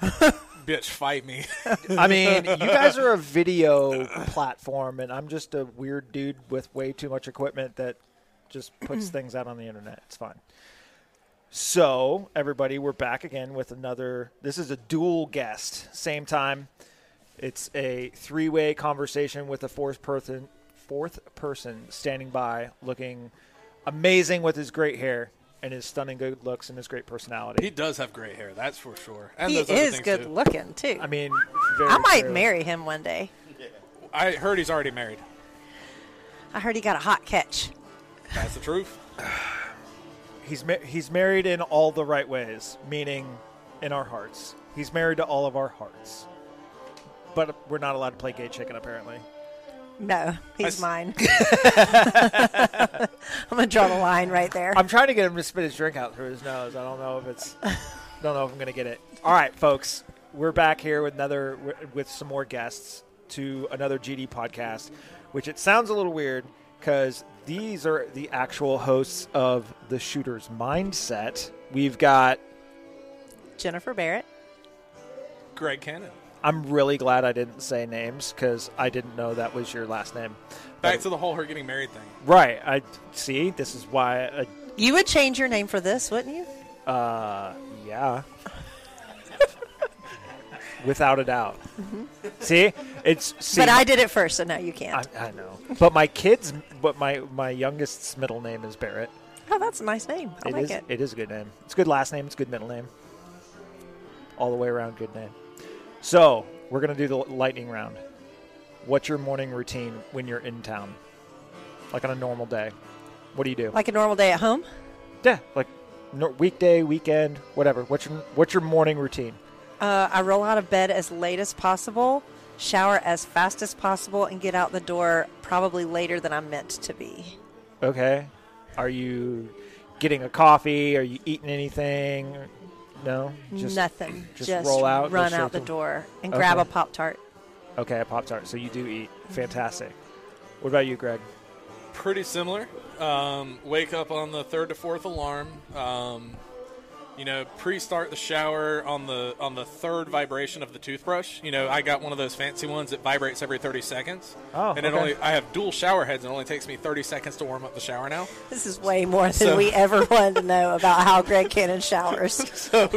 Bitch, fight me. I mean, you guys are a video platform, and I'm just a weird dude with way too much equipment that just puts things out on the internet. It's fine. So, everybody, we're back again with another. This is a dual guest, same time. It's a three-way conversation with a fourth person, fourth person standing by, looking amazing with his great hair and his stunning good looks and his great personality. he does have great hair, that's for sure. And He is good too. looking too. I mean, very I might true. marry him one day. I heard he's already married. I heard he got a hot catch. That's the truth. He's ma- he's married in all the right ways, meaning in our hearts. He's married to all of our hearts. But we're not allowed to play gay chicken, apparently. No, he's I mine. I'm gonna draw the line right there. I'm trying to get him to spit his drink out through his nose. I don't know if it's, don't know if I'm gonna get it. All right, folks, we're back here with another with some more guests to another GD podcast, which it sounds a little weird because these are the actual hosts of the Shooter's Mindset. We've got Jennifer Barrett. Greg Cannon. I'm really glad I didn't say names because I didn't know that was your last name. Back to the whole her getting married thing. Right. I see. This is why. I, You would change your name for this, wouldn't you? uh, yeah. Without a doubt. See, it's see. but I did it first, so now you can't. I know. But my kids, but my my youngest's middle name is Barrett. oh, that's a nice name. I It like is- it. It is a good name. It's a good last name. It's a good middle name. All the way around, good name. So we're gonna do the lightning round. What's your morning routine when you're in town? Like on a normal day, what do you do? Like a normal day at home. yeah, like no, weekday, weekend, whatever. What's your what's your morning routine? Uh, I roll out of bed as late as possible, shower as fast as possible, and get out the door probably later than I'm meant to be. Okay, are you getting a coffee? Are you eating anything? No, just Nothing. just roll out, run out the door, and grab a Pop Tart. okay. A pop tart. So you do eat. Fantastic. What about you, Greg? Pretty similar. Um, wake up on the third to fourth alarm. Um, you know, pre-start the shower on the on the third vibration of the toothbrush. You know, I got one of those fancy ones that vibrates every 30 seconds. Oh, and it okay. only I have dual shower heads, and it only takes me 30 seconds to warm up the shower now. This is way more than So- we ever wanted to know about how Greg Cannon showers. So,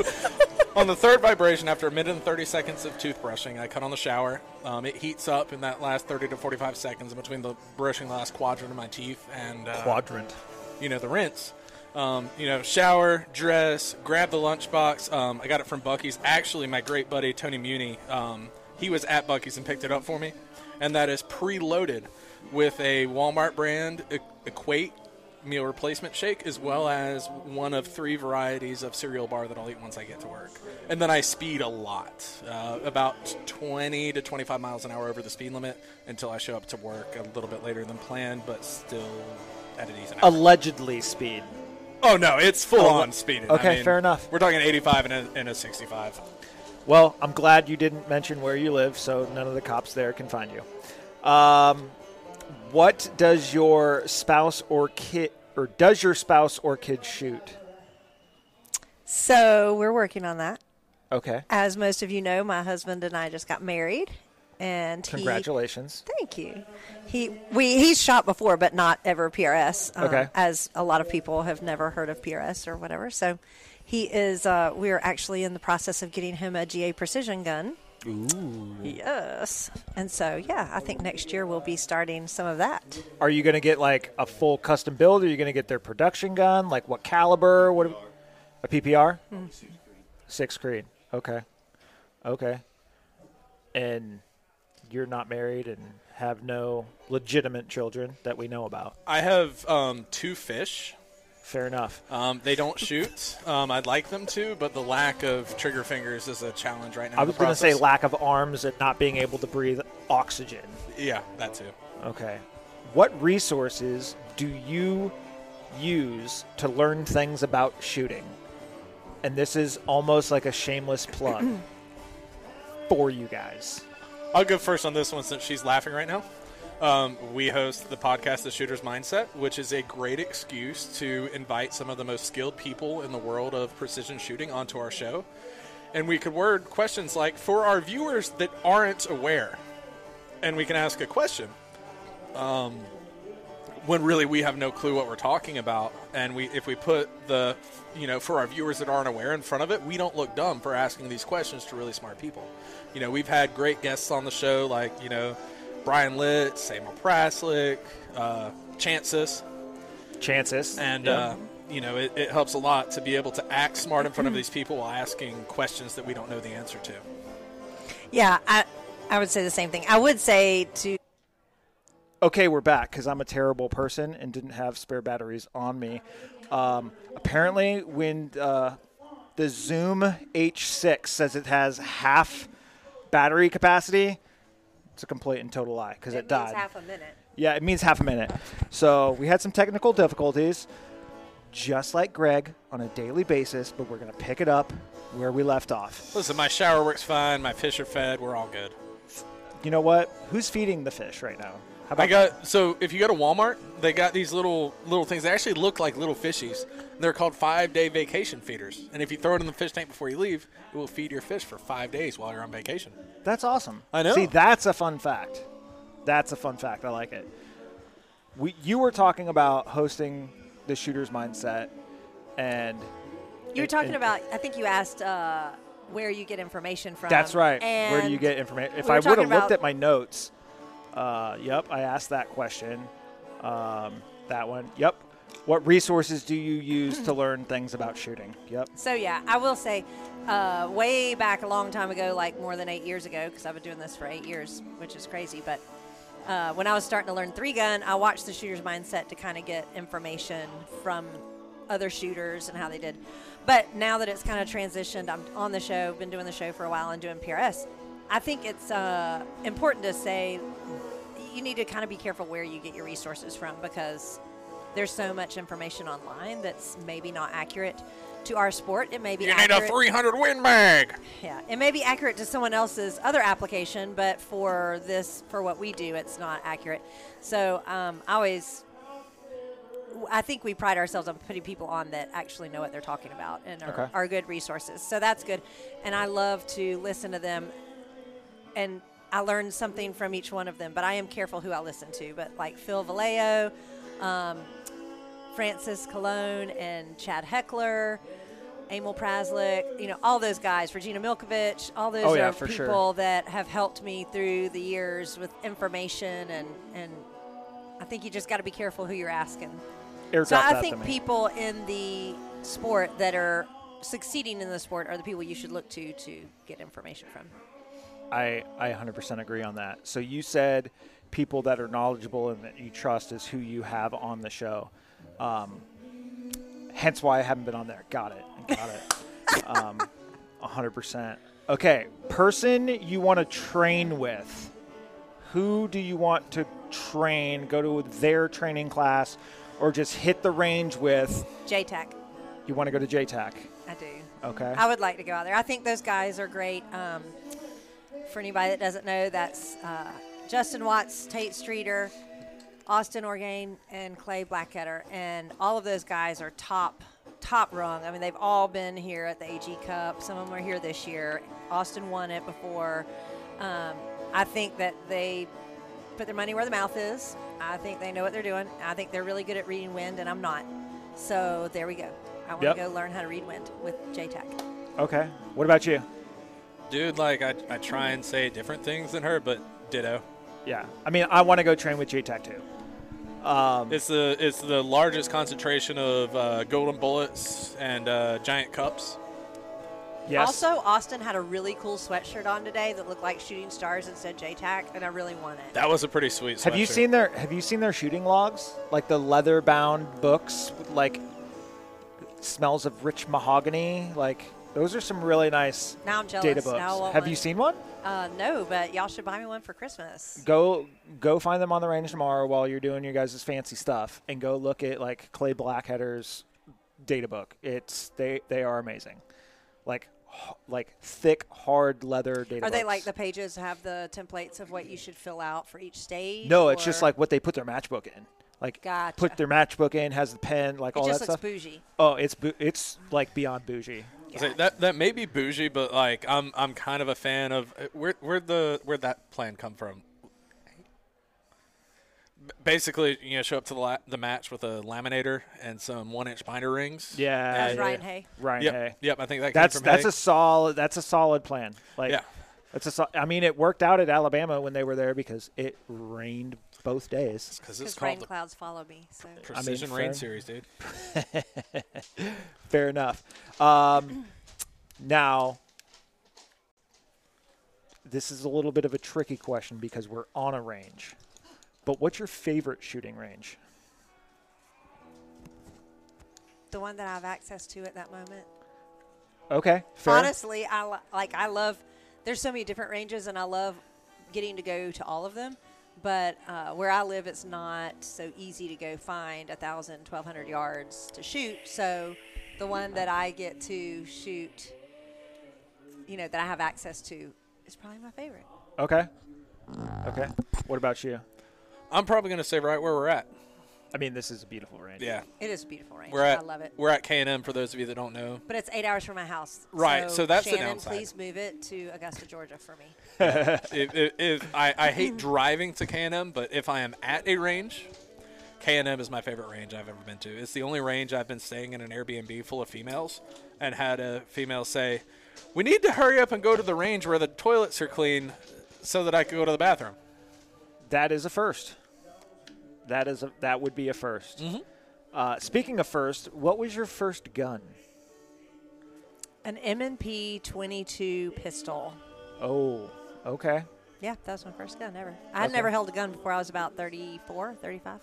on the third vibration, after a minute and 30 seconds of toothbrushing, I cut on the shower. Um, it heats up in that last 30 to 45 seconds in between the brushing the last quadrant of my teeth and uh, Quadrant. you know, the rinse. Um, you know, shower, dress, grab the lunchbox. Um, I got it from Buc-ee's. Actually, my great buddy Tony Muni, um, he was at Buc-ee's and picked it up for me, and that is preloaded with a Walmart brand Equate meal replacement shake, as well as one of three varieties of cereal bar that I'll eat once I get to work. And then I speed a lot, uh, about 20 to 25 miles an hour over the speed limit until I show up to work a little bit later than planned, but still at a decent average. Allegedly speed. Oh no, it's full Oh, on speeding. okay, I mean, fair enough. We're talking 85 and a, and a 65. Well, I'm glad you didn't mention where you live, so none of the cops there can find you. Um, what does your spouse or kid, or does your spouse or kid shoot? So we're working on that. Okay, As most of you know, my husband and I just got married, and he- congratulations. thank you. He we he's shot before, but not ever PRS. um, Okay. As a lot of people have never heard of PRS or whatever. So he is. Uh, we are actually in the process of getting him a GA precision gun. Ooh. Yes. And so yeah, I think next year we'll be starting some of that. Are you going to get like a full custom build? Or are you going to get their production gun? Like what caliber? What a PPR? Six Creed. Okay, okay. And you're not married and have no legitimate children that we know about. I have um, two fish. Fair enough. Um, they don't shoot. Um, I'd like them to, but the lack of trigger fingers is a challenge right now. I was going to say lack of arms and not being able to breathe oxygen. Yeah, that too. Okay. What resources do you use to learn things about shooting? And this is almost like a shameless plug for you guys. I'll go first on this one since she's laughing right now. Um, we host the podcast, The Shooter's Mindset, which is a great excuse to invite some of the most skilled people in the world of precision shooting onto our show. and we could word questions like for our viewers that aren't aware, and we can ask a question. Um, when really we have no clue what we're talking about, and we if we put the you know for our viewers that aren't aware in front of it, we don't look dumb for asking these questions to really smart people. You know, we've had great guests on the show like you know Brian Litz, Emil Praslick, uh, Chances, Chances. and Yeah. uh, you know it, it helps a lot to be able to act smart in front of these people while asking questions that we don't know the answer to. Yeah, I, I would say the same thing. I would say to okay, we're back because I'm a terrible person and didn't have spare batteries on me. Um, apparently, when uh, the Zoom H6 says it has half battery capacity, it's a complete and total lie because it, died. half a minute. yeah, it means half a minute. So we had some technical difficulties, just like Greg on a daily basis, but we're going to pick it up where we left off. Listen, my shower works fine. My fish are fed. We're all good. You know what? Who's feeding the fish right now? How about I got so if you go to Walmart, they got these little little things. They actually look like little fishies. They're called five day vacation feeders. And if you throw it in the fish tank before you leave, it will feed your fish for five days while you're on vacation. That's awesome. I know. See, that's a fun fact. That's a fun fact. I like it. We, you were talking about hosting the shooter's mindset, and You were and- talking and- about. I think you asked uh, where you get information from. That's right. Where do you get information? If we I would have looked at my notes, uh, yep, I asked that question. Um, that one, yep. What resources do you use to learn things about shooting? Yep. So yeah, I will say, uh, way back a long time ago, like more than eight years ago, because I've been doing this for eight years, which is crazy. But uh, when I was starting to learn three gun, I watched the shooter's mindset to kind of get information from other shooters and how they did. But now that it's kind of transitioned, I'm on the show, been doing the show for a while and doing PRS. I think it's uh, important to say you need to kind of be careful where you get your resources from because there's so much information online that's maybe not accurate to our sport. It may be You need a accurate. 300 win mag. Yeah, it may be accurate to someone else's other application, but for this, for what we do, it's not accurate. So um, I always, I think we pride ourselves on putting people on that actually know what they're talking about and are, Okay. are good resources. So that's good, and I love to listen to them, and I learned something from each one of them. But I am careful who I listen to. But like Phil Velayo, um, Francis Colon, and Chad Heckler. Emil Praslick, you know, all those guys, Regina Milkovich, all those Oh, yeah, are people sure. that have helped me through the years with information and and I think you just got to be careful who you're asking. Airdrop So I think people in the sport that are succeeding in the sport are the people you should look to to get information from. I, I 100% agree on that. So you said people that are knowledgeable and that you trust is who you have on the show. Um, hence why I haven't been on there. Got it. Got it. um, 100%. Okay, person you want to train with. Who do you want to train? Go to their training class or just hit the range with? JTAC, You want to go to JTAC. I do. Okay. I would like to go out there. I think those guys are great. Um, for anybody that doesn't know, that's uh, Justin Watts, Tate Streeter, Austin Orgain, and Clay Blackketter, and all of those guys are top top rung. I mean, they've all been here at the AG Cup. Some of them are here this year. Austin won it before. Um, I think that they put their money where the mouth is. I think they know what they're doing. I think they're really good at reading wind, and I'm not. So there we go. I want Yep. to go learn how to read wind with JTAC. Okay. What about you? Dude, like I, I try and say different things than her, but ditto. Yeah. I mean, I want to go train with JTAC too. Um, It's the it's the largest concentration of uh, golden bullets and uh, giant cups. yes. Also, Austin had a really cool sweatshirt on today that looked like shooting stars and said JTAC, and I really want it. That was a pretty sweet. Have you seen their Have you seen their shooting logs? Like the leather bound books, like smells of rich mahogany. Like those are some really nice Now I'm jealous. data books. Have one. you seen one? Uh, no, but y'all should buy me one for Christmas. Go go find them on the range tomorrow while you're doing your guys' fancy stuff, and go look at like Clay Blackketter's data book. It's they they are amazing, like like thick hard leather data. Are they like the pages have the templates of what you should fill out for each stage? No, it's just like what they put their matchbook in. Like Gotcha. put their matchbook in, has the pen, like it all just that looks stuff. bougie. Oh, it's it's like beyond bougie. So that that may be bougie, but like I'm I'm kind of a fan of uh, where where the where'd that plan come from? Basically, you know, show up to the la- the match with a laminator and some one inch binder rings. Yeah, That was yeah, Ryan. Hay. Ryan Yep. Hay. Yep. I think that That's came from that's Hay. a solid that's a solid plan. Like Yeah. That's a sol- I mean it worked out at Alabama when they were there because it rained both days. because it's Because rain called the clouds follow me. So Precision fair. Rain Series, dude. Fair enough. Um, now, this is a little bit of a tricky question because we're on a range. But what's your favorite shooting range? the one that I have access to at that moment. Okay, fair. Honestly, I like. I love. There's so many different ranges, and I love getting to go to all of them. But uh, where I live, it's not so easy to go find a thousand, twelve hundred yards to shoot. So, the one that I get to shoot, you know, that I have access to, is probably my favorite. Okay. Okay. What about you? I'm probably gonna say right where we're at. I mean, this is a beautiful range. Yeah. It is a beautiful range. We're at I love it. we're at K and M for those of you that don't know. But it's eight hours from my house. Right, so that's the Shannon, downside. please move it to Augusta, Georgia for me. if, if, if I, I hate driving to K&M, but if I am at a range, K&M is my favorite range I've ever been to. It's the only range I've been staying in an Airbnb full of females and had a female say, "We need to hurry up and go to the range where the toilets are clean, so that I can go to the bathroom." That is a first. That is a that would be a 1st Uh, speaking of first, what was your first gun? An M&P 22 pistol. Oh, okay. Yeah, that was my first gun ever. I had Okay. never held a gun before I was about 34, 35.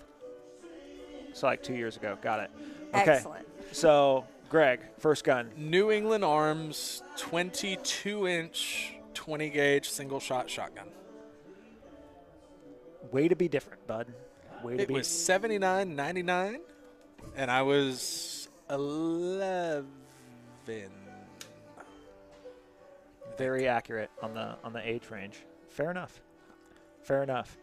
So like two years ago. Got it. Okay. Excellent. So, Greg, first gun. New England Arms 22 inch 20 gauge single shot shotgun. Way to be different, bud. Way It was 79.99 and I was 11. very accurate on the on the age range. Fair enough. Fair enough.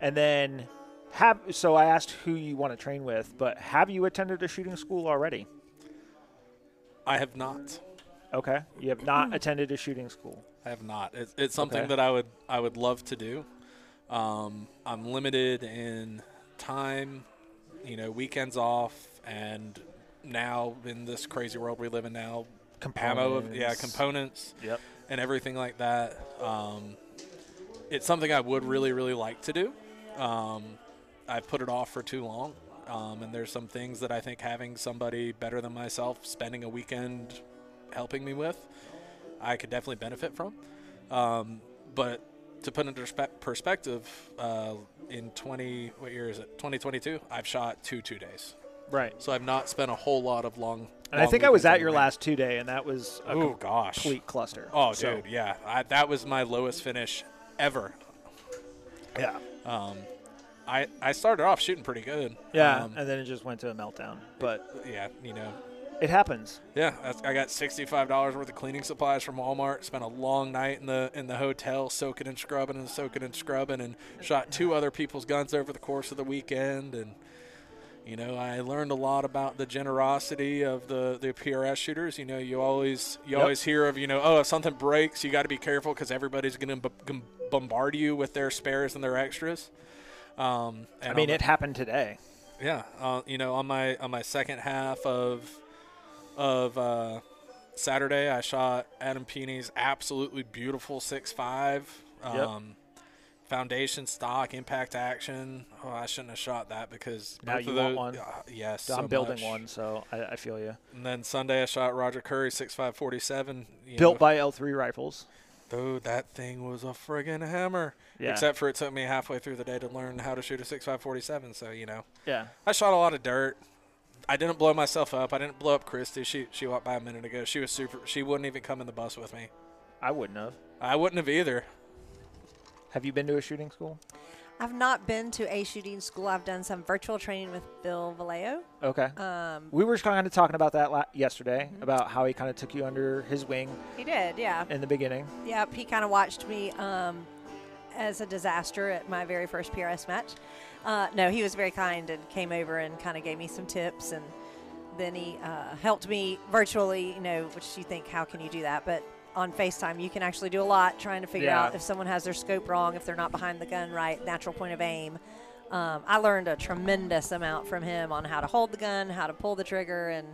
And then have so I asked who you want to train with, but have you attended a shooting school already? I have not. Okay. You have not attended a shooting school. I have not. It's, it's something Okay. that I would I would love to do. Um, I'm limited in time, you know, weekends off, and now in this crazy world we live in now, ammo, of, yeah, Components. components Yep. and everything like that. Um, it's something I would really really like to do. Um, I've put it off for too long. Um, and there's some things that I think having somebody better than myself spending a weekend helping me with, I could definitely benefit from. Um, but to put into perspe- perspective, uh, in 20, what year is it? 2022, I've shot two two days. Right. So I've not spent a whole lot of long. And I think I was at your range. last two day, and that was a Oh gosh. complete cluster. Oh, So, dude, yeah, I, that was my lowest finish ever. yeah, Um, I I started off shooting pretty good. yeah, Um, and then it just went to a meltdown. But yeah, you know, it happens. Yeah, I got sixty-five dollars worth of cleaning supplies from Walmart. Spent a long night in the in the hotel, soaking and scrubbing and soaking and scrubbing, and shot two other people's guns over the course of the weekend. And you know, I learned a lot about the generosity of the the PRS shooters. You know, you always you Yep. always hear of you know, oh, if something breaks, you got to be careful because everybody's going to b- bombard you with their spares and their extras. Um, and I mean, the- it happened today. yeah, uh, you know, on my on my second half of of uh, Saturday, I shot Adam Peeney's absolutely beautiful six five. Yep. Um, Foundation stock impact action. Oh, I shouldn't have shot that because Now you of want one? uh, yes, So so I'm building much. one, so I, I feel you. And then Sunday, I shot Roger Curry six five forty seven. Built by L3 rifles. Dude, that thing was a friggin' hammer. Yeah. Except for it took me halfway through the day to learn how to shoot a six five forty seven. So you know. Yeah. I shot a lot of dirt. I didn't blow myself up. I didn't blow up Christy. She she walked by a minute ago. She was super. She wouldn't even come in the bus with me. I wouldn't have. I wouldn't have either. Have you been to a shooting school? I've not been to a shooting school. I've done some virtual training with Bill Velayo. Okay. Um, we were kind of talking about that la- yesterday, Mm-hmm. about how he kind of took you under his wing he did, yeah. in the beginning. Yep, he kind of watched me um, as a disaster at my very first PRS match. Uh, no, he was very kind and came over and kind of gave me some tips and then he uh, helped me virtually. You know, which you think, how can you do that? But on FaceTime, you can actually do a lot trying to figure Yeah. out if someone has their scope wrong, if they're not behind the gun right, natural point of aim. Um, I learned a tremendous amount from him on how to hold the gun, how to pull the trigger, and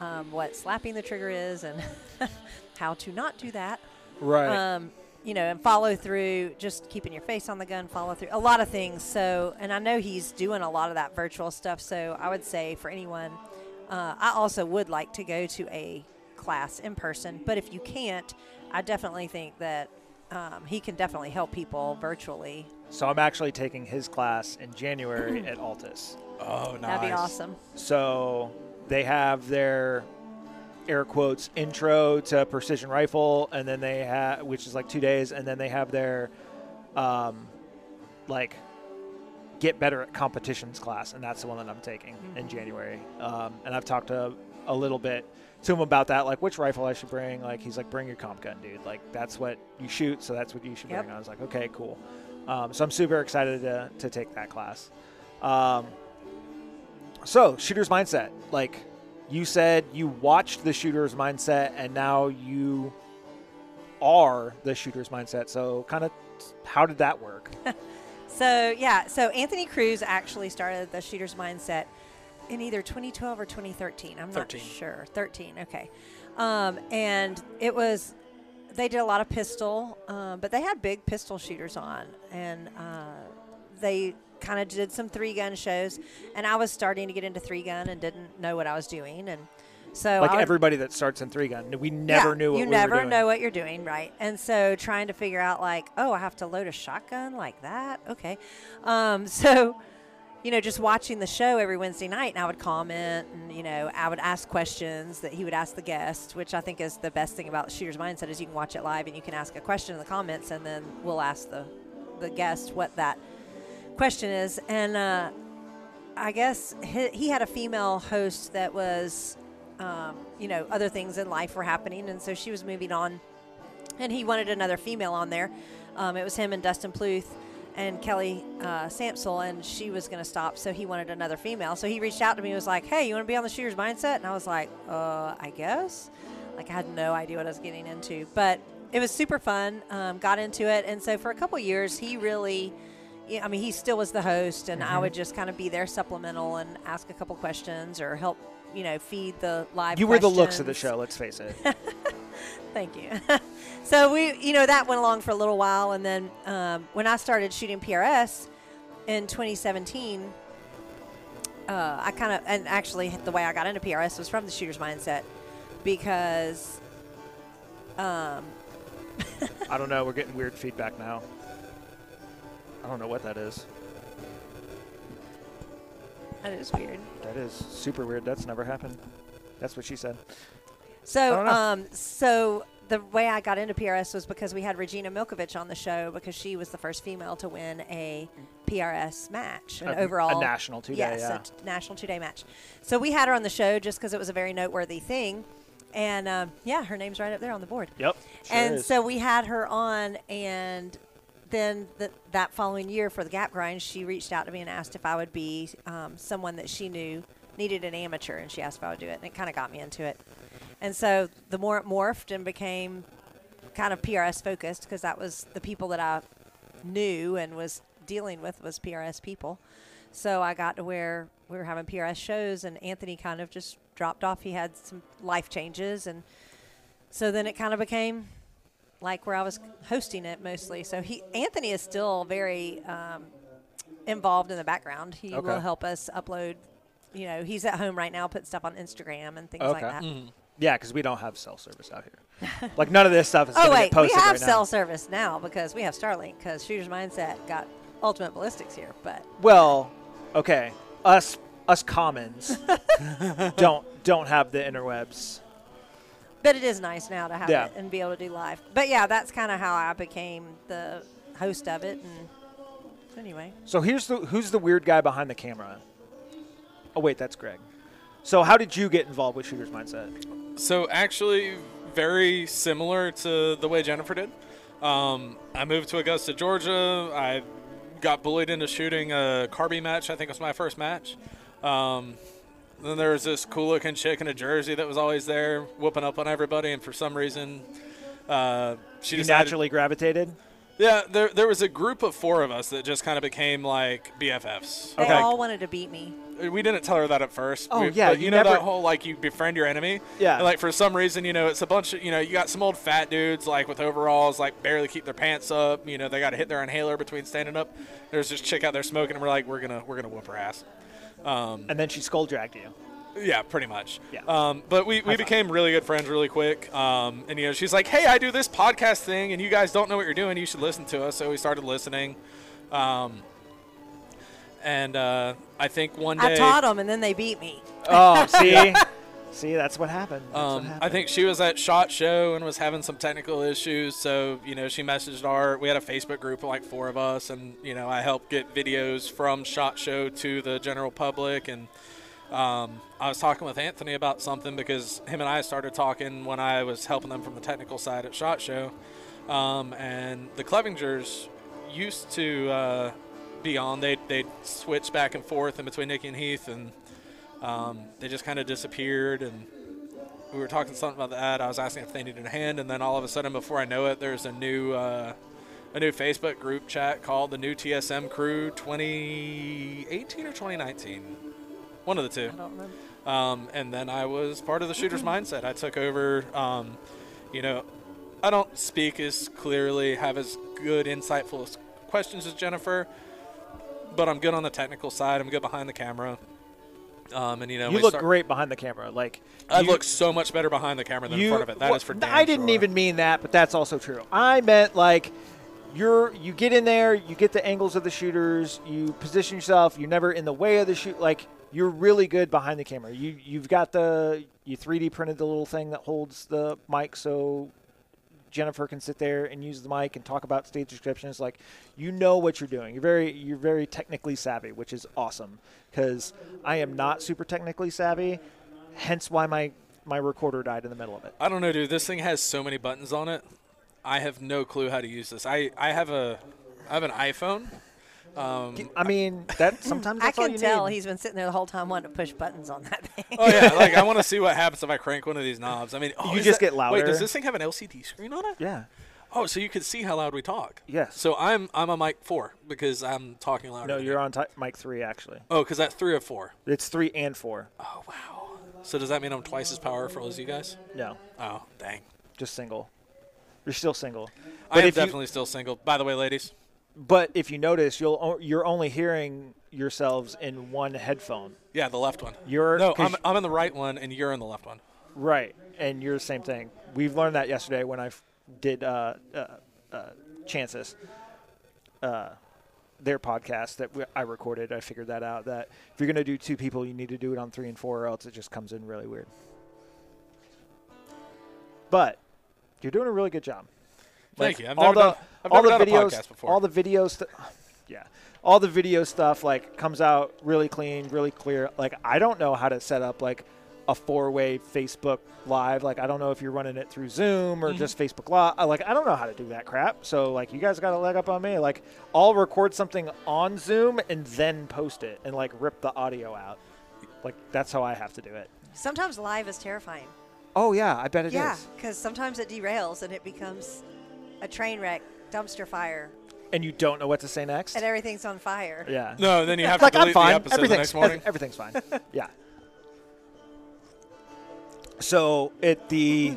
um, what slapping the trigger is, and how to not do that. Right. Um, you know, and follow through, just keeping your face on the gun, follow through, a lot of things. So, and I know he's doing a lot of that virtual stuff. So, I would say for anyone, uh, I also would like to go to a class in person. But if you can't, I definitely think that um, he can definitely help people virtually. so I'm actually taking his class in January at Altus. Oh, nice. That'd be awesome. So they have their air quotes intro to precision rifle, and then they have which is like two days, and then they have their um, like get better at competitions class, and that's the one that I'm taking in January. Um, and I've talked to a little bit to him about that, like which rifle I should bring. Like he's like, bring your comp gun, dude. Like that's what you shoot, so that's what you should Yep. bring. I was like, okay, cool. Um, so I'm super excited to to take that class. Um, so, shooter's mindset. Like you said, you watched the shooter's mindset, and now you are the shooter's mindset. So, kind of, how did that work? So yeah, so Anthony Cruz actually started the shooter's mindset in either 2012 or 2013. I'm 13. not sure. 13. Okay. Um, and it was they did a lot of pistol, um, but they had big pistol shooters on, and uh, they kind of did some three gun shows. And I was starting to get into three gun and didn't know what I was doing, and so like would- everybody that starts in three gun, we never yeah, knew what you we never were doing. know what you're doing, right? And so trying to figure out like, oh, I have to load a shotgun like that. Okay, um, so you know, just watching the show every Wednesday night, and I would comment, and you know, I would ask questions that he would ask the guest, which I think is the best thing about Shooter's Mindset is you can watch it live and you can ask a question in the comments, and then we'll ask the the guest what that question is, and uh, I guess he, he had a female host that was, um, you know, other things in life were happening, and so she was moving on, and he wanted another female on there. Um, it was him and Dustin Pluth and Kelly uh, Sampsel, and she was going to stop, so he wanted another female. So he reached out to me, and was like, "Hey, you want to be on the Shooter's Mindset?" And I was like, "Uh, I guess." Like I had no idea what I was getting into, but it was super fun. Um, got into it, and so for a couple years, he really I mean, he still was the host, and I would just kind of be there supplemental and ask a couple questions or help, you know, feed the live. You were the looks of the show, let's face it. Thank you. so we, you know, that went along for a little while, and then um, when I started shooting PRS in 2017, uh, I kind of, and actually the way I got into PRS was from the shooter's mindset because um, I don't know. We're getting weird feedback now. I don't know what that is. that is weird. That is super weird. That's never happened. That's what she said. So, um, so the way I got into PRS was because we had Regina Milkovich on the show because she was the first female to win a PRS match, an A- a overall national two-day, yes, yeah. a national two day match. So we had her on the show just because it was a very noteworthy thing, and um, yeah, her name's right up there on the board. Yep. Sure and is. so we had her on, and then the, that following year for the Gap Grind, she reached out to me and asked if I would be um, someone that she knew needed an amateur, and she asked if I would do it, and it kind of got me into it. And so the more it morphed and became kind of PRS focused, because that was the people that I knew and was dealing with was PRS people. So I got to where we were having PRS shows, and Anthony kind of just dropped off. He had some life changes, and so then it kind of became like where I was hosting it mostly. So he Anthony is still very um, involved in the background. He Okay. will help us upload. You know, he's at home right now, putting stuff on Instagram and things like Okay. that. Yeah, because we don't have cell service out here. like none of this stuff is Oh gonna wait, get posted we have right cell now. service now because we have Starlink because Shooter's Mindset got Ultimate Ballistics here, but Well, okay, us us commons don't don't have the interwebs. But it is nice now to have Yeah. it and be able to do live. But yeah, that's kind of how I became the host of it. And anyway, So here's the who's the weird guy behind the camera. Oh wait, that's Greg. So how did you get involved with Shooter's Mindset? So actually, very similar to the way Jennifer did. Um, I moved to Augusta, Georgia. I got bullied into shooting a Carby match. I think it was my first match. Um, then there was this cool looking chick in a jersey that was always there, whooping up on everybody, and for some reason, uh, she You decided, naturally gravitated. Yeah, there there was a group of four of us that just kind of became like BFFs. They Okay. all wanted to beat me. We didn't tell her that at first. Oh, We- yeah, but you you, know never- that whole like you befriend your enemy. Yeah. And, like for some reason, you know, it's a bunch of you know you got some old fat dudes like with overalls, like barely keep their pants up. You know, they got to hit their inhaler between standing up. There's this chick out there smoking, and we're like, we're gonna we're gonna whoop her ass. And then she skull dragged you. Yeah, pretty much. Yeah. Um, but we, we became really good friends really quick. Um, and you know, she's like, "Hey, I do this podcast thing, and you guys don't know what you're doing. You should listen to us." So we started listening. Um, and uh, I think one day, I taught them, and then they beat me. Oh, see, see, that's what happened. That's what Um, I think she was at Shot Show and was having some technical issues. So, you know, she messaged our, we had a Facebook group of like four of us, and, you know, I helped get videos from Shot Show to the general public. And um, I was talking with Anthony about something because him and I started talking when I was helping them from the technical side at Shot Show. Um, and the Clevingers used to uh, be on, they'd, they'd switch back and forth in between Nikki and Heath, and um, they just kind of disappeared. And we were talking something about that. I was asking if they needed a hand, and then all of a sudden, before I know it, there's a new uh, a new Facebook group chat called the New TSM Crew 2018 or 2019, one of the two. I don't remember. Um, and then I was part of the shooter's mindset. I took over. Um, you know, I don't speak as clearly, have as good, insightful questions as Jennifer, but I'm good on the technical side. I'm good behind the camera. Um, and you know, you look start- great behind the camera. Like I you- look so much better behind the camera than you, in front of it. That is well, for damn I didn't sure. even mean that, but that's also true. I meant like you're you get in there, you get the angles of the shooters, you position yourself, you're never in the way of the shoot. Like you're really good behind the camera. You you've got the you 3D printed the little thing that holds the mic so Jennifer can sit there and use the mic and talk about stage descriptions. Like, you know what you're doing. You're very you're very technically savvy, which is awesome. Because I am not super technically savvy, hence why my my recorder died in the middle of it. I don't know, dude. This thing has so many buttons on it. I have no clue how to use this. I, I have a I have an iPhone. Um, I mean, that sometimes I that's all can you tell need. he's been sitting there the whole time wanting to push buttons on that thing. oh yeah, like I want to see what happens if I crank one of these knobs. I mean, oh, You just that- get louder. Wait, does this thing have an LCD screen on it? yeah. Oh, so you can see how loud we talk. Yes. So I'm I'm a mic four because I'm talking louder. No, you're you. on ti mic three actually. Oh, because that's three or four. It's three and four. Oh wow. So does that mean I'm twice as powerful as you guys? No, Oh dang. just single. You're still single. I am if you- definitely still single. By the way, ladies. But if you notice, you'll you're only hearing yourselves in one headphone. Yeah, the left one. You're no, I'm, I'm in the right one, and you're in the left one. Right, and you're the same thing. We've learned that yesterday when I f- did uh, uh, uh, Chances, uh, their podcast that we, I recorded. I figured that out. That if you're going to do two people, you need to do it on three and four, or else it just comes in really weird. But you're doing a really good job. Thank you. I've all never the done- I've all never the done a videos, podcast before. all the video stuff. Yeah, all the video stuff like comes out really clean, really clear. Like I don't know how to set up like a four-way Facebook live. Like I don't know if you're running it through Zoom or Mhm. just Facebook Live. Like I don't know how to do that crap. So like you guys got a leg up on me. Like I'll record something on Zoom and then post it and like rip the audio out. Like that's how I have to do it. Sometimes live is terrifying. Oh yeah, I bet it is. yeah, because sometimes it derails and it becomes a train wreck, dumpster fire, And you don't know what to say next. and everything's on fire. yeah. No, then you have like to I'm fine. the episode the Everything's next morning. everything's fine. yeah. So at the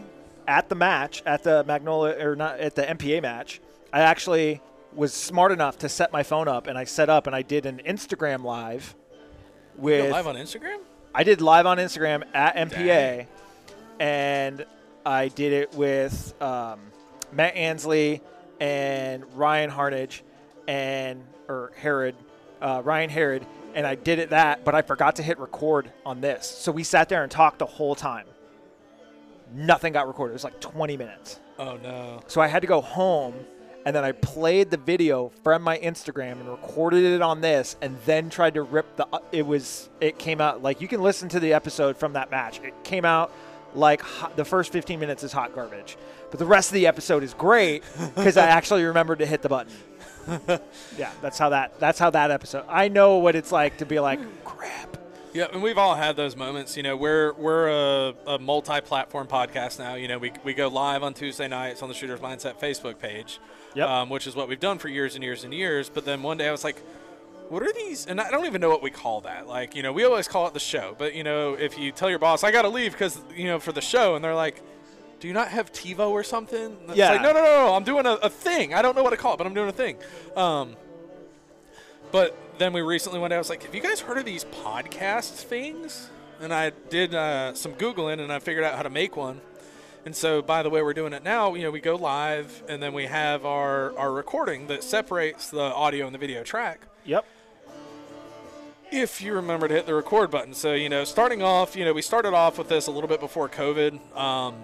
at the match at the Magnolia or not at the MPA match, I actually was smart enough to set my phone up and I set up and I did an Instagram live with go live on Instagram? I did live on Instagram at MPA, Dang. and I did it with um, Matt Ansley and Ryan Harnage and or Herod, uh, Ryan Herod, and I did it that, but I forgot to hit record on this. So we sat there and talked the whole time. Nothing got recorded. It was like 20 minutes. Oh no. So I had to go home and then I played the video from my Instagram and recorded it on this and then tried to rip the it was it came out like you can listen to the episode from that match. It came out like hot, the first 15 minutes is hot garbage. But the rest of the episode is great cuz I actually remembered to hit the button. yeah, that's how that that's how that episode. I know what it's like to be like crap. Yeah, and we've all had those moments. You know, we're we're a, a multi-platform podcast now. You know, we, we go live on Tuesday nights on the Shooters Mindset Facebook page, Yep. um, which is what we've done for years and years and years. But then one day I was like, what are these? And I don't even know what we call that. Like, you know, we always call it the show. But you know, if you tell your boss, I got to leave because you know for the show, and they're like. Do you not have TiVo or something? It's Yeah. like, no, no, no, no. I'm doing a, a thing. I don't know what to call it, but I'm doing a thing. Um, but then we recently went out. I was like, "Have you guys heard of these podcast things?" And I did uh, some googling, and I figured out how to make one. And so, by the way, we're doing it now. You know, we go live, and then we have our our recording that separates the audio and the video track. Yep. If you remember to hit the record button. So, you know, starting off, you know, we started off with this a little bit before COVID, um,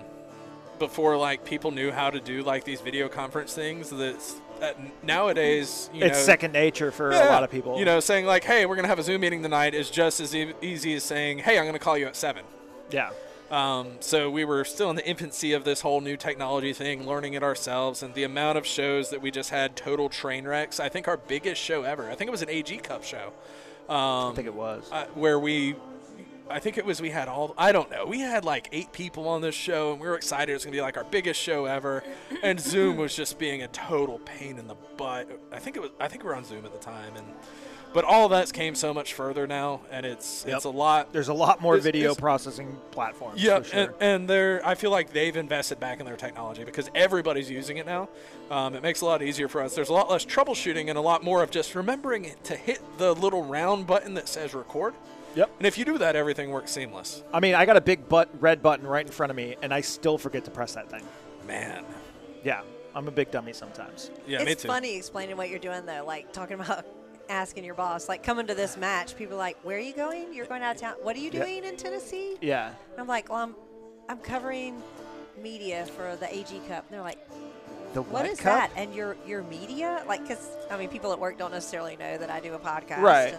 before like people knew how to do like these video conference things. That's that nowadays, you It's know, second nature for a lot of people. You know, saying like, "Hey, we're gonna have a Zoom meeting tonight," is just as e- easy as saying, "Hey, I'm gonna call you at 7. Yeah. Um, so we were still in the infancy of this whole new technology thing, learning it ourselves, and the amount of shows that we just had total train wrecks. I think our biggest show ever. I think it was an AG Cup show. Um, I think it was. uh, where we I think it was we had all I don't know. We had like eight people on this show and we were excited it was gonna be like our biggest show ever. And Zoom was just being a total pain in the butt. I think it was I think we were on Zoom at the time and but all of that came so much further now and it's Yep. it's a lot There's a lot more It's- video it's- processing platforms. yeah, sure. and, and they're. I feel like they've invested back in their technology because everybody's using it now. Um, it makes it a lot easier for us. There's a lot less troubleshooting and a lot more of just remembering to hit the little round button that says record. yep. And if you do that, everything works seamless. I mean, I got a big butt red button right in front of me, and I still forget to press that thing. Man, Yeah, I'm a big dummy sometimes. yeah, me it's too. funny explaining what you're doing though, like talking about asking your boss, like coming to this match. People are like, "Where are you going? You're going out of town. What are you Yeah. doing in Tennessee?" Yeah. And I'm like, "Well, I'm, I'm covering media for the AG Cup." And they're like, The "What is cup? that?" And your your media, like, because I mean, people at work don't necessarily know that I do a podcast. Right.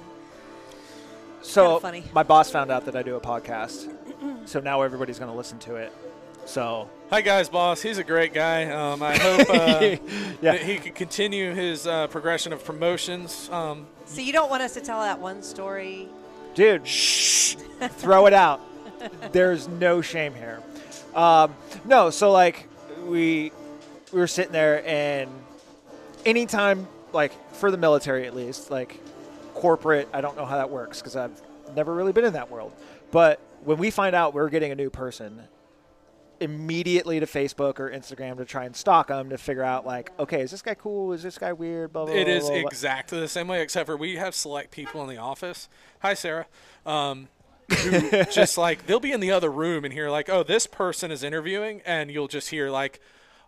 So funny. my boss found out that I do a podcast, so now everybody's going to listen to it. So Hi guys, boss. He's a great guy. Um, I hope uh, Yeah. that he could continue his uh, progression of promotions. Um, so you don't want us to tell that one story? dude, shh, throw it out. There's no shame here. Um, no, so like we we were sitting there, and anytime like for the military at least, like corporate, I don't know how that works because I've never really been in that world. But when we find out we're getting a new person, immediately to Facebook or Instagram to try and stalk them to figure out like, okay, is this guy cool? Is this guy weird? Blah blah. It blah, is blah, blah. exactly the same way, except for we have select people in the office. Hi, Sarah. Um, who just like they'll be in the other room and hear like, oh, this person is interviewing, and you'll just hear like,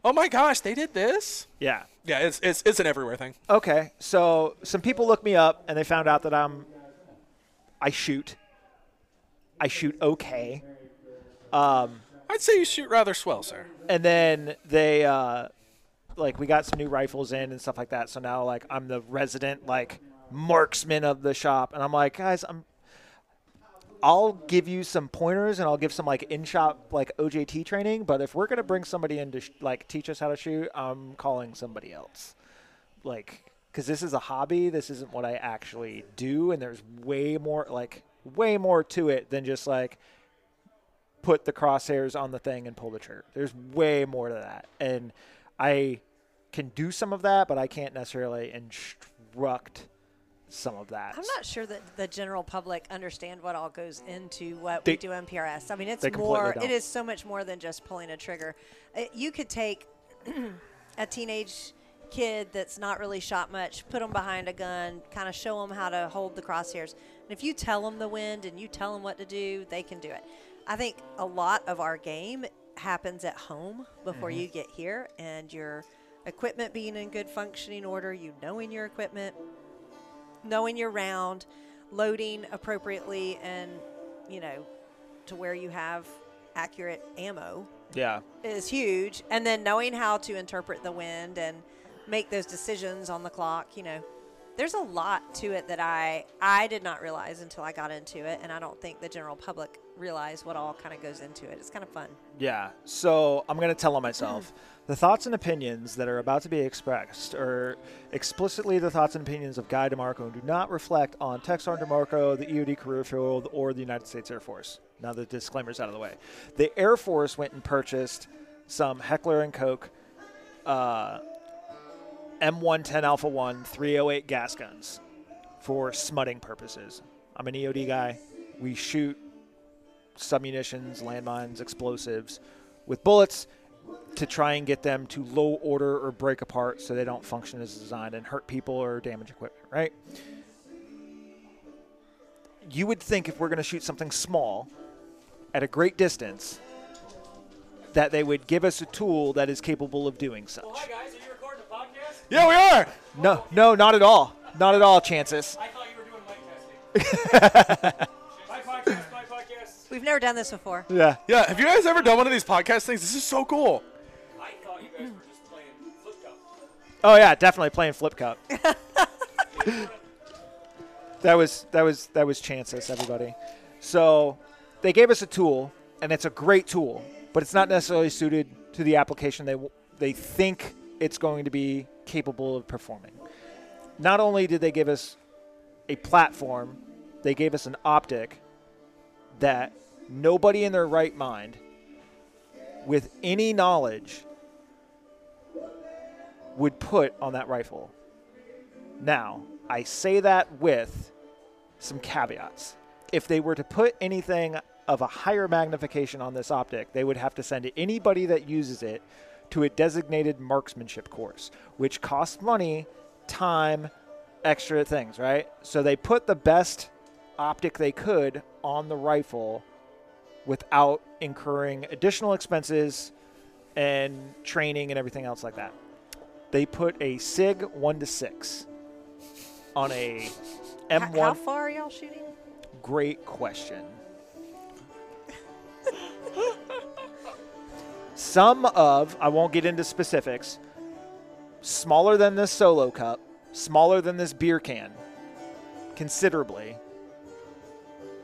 oh my gosh, they did this. yeah. Yeah, it's it's it's an everywhere thing. Okay, so some people looked me up and they found out that I'm I shoot. I shoot okay. Um, I'd say you shoot rather swell, sir. and then they uh, like we got some new rifles in and stuff like that. So now like I'm the resident like marksman of the shop, and I'm like, guys, I'm. I'll give you some pointers and I'll give some like in shop like OJT training. But if we're gonna bring somebody in to sh- like teach us how to shoot, I'm calling somebody else. Like, because this is a hobby. This isn't what I actually do, and there's way more like way more to it than just like put the crosshairs on the thing and pull the trigger. There's way more to that. And I can do some of that, but I can't necessarily instruct some of that. I'm not sure that the general public understand what all goes into what They- we do in PRS. I mean, it's more. It is so much more than just pulling a trigger. Uh, you could take a teenage kid that's not really shot much, put them behind a gun, kind of show them how to hold the crosshairs. And if you tell them the wind and you tell them what to do, they can do it. I think a lot of our game happens at home before Mm-hmm. you get here, and your equipment being in good functioning order, you knowing your equipment, knowing your round, loading appropriately, and you know, to where you have accurate ammo Yeah. is huge. And then knowing how to interpret the wind and make those decisions on the clock, you know, there's a lot to it that I I did not realize until I got into it, and I don't think the general public realize what all kind of goes into it. It's kind of fun. Yeah. So I'm going to tell on myself. the thoughts and opinions that are about to be expressed are explicitly the thoughts and opinions of Guy DeMarco and do not reflect on Tech Sergeant DeMarco, the EOD career field, or the United States Air Force. Now the disclaimer's out of the way. The Air Force went and purchased some Heckler and Koch uh, M110 Alpha 1 308 gas guns for smutting purposes. I'm an EOD guy. We shoot submunitions, landmines, explosives with bullets to try and get them to low order or break apart so they don't function as designed and hurt people or damage equipment, right? You would think if we're going to shoot something small at a great distance that they would give us a tool that is capable of doing such. Hi guys, are you recording a podcast? Yeah, we are. No, no, not at all. Not at all, Chances. I thought you were doing mic testing. my podcast, my podcast. We've never done this before. Yeah. Yeah, have you guys ever done one of these podcast things? This is so cool. I thought you guys were just playing flip cup. Oh yeah, definitely playing flip cup. that was that was that was chances, everybody. So they gave us a tool, and it's a great tool, but it's not necessarily suited to the application they they think it's going to be capable of performing. Not only did they give us a platform, they gave us an optic that nobody in their right mind, with any knowledge, would put on that rifle. Now, I say that with some caveats. If they were to put anything of a higher magnification on this optic, they would have to send anybody that uses it to a designated marksmanship course, which costs money, time, extra things, right? So they put the best optic they could on the rifle without incurring additional expenses and training and everything else like that they put a SIG 1 to 6 on a M1. how far are y'all shooting? Great question. Some of, I won't get into specifics, smaller than this solo cup, smaller than this beer can, considerably.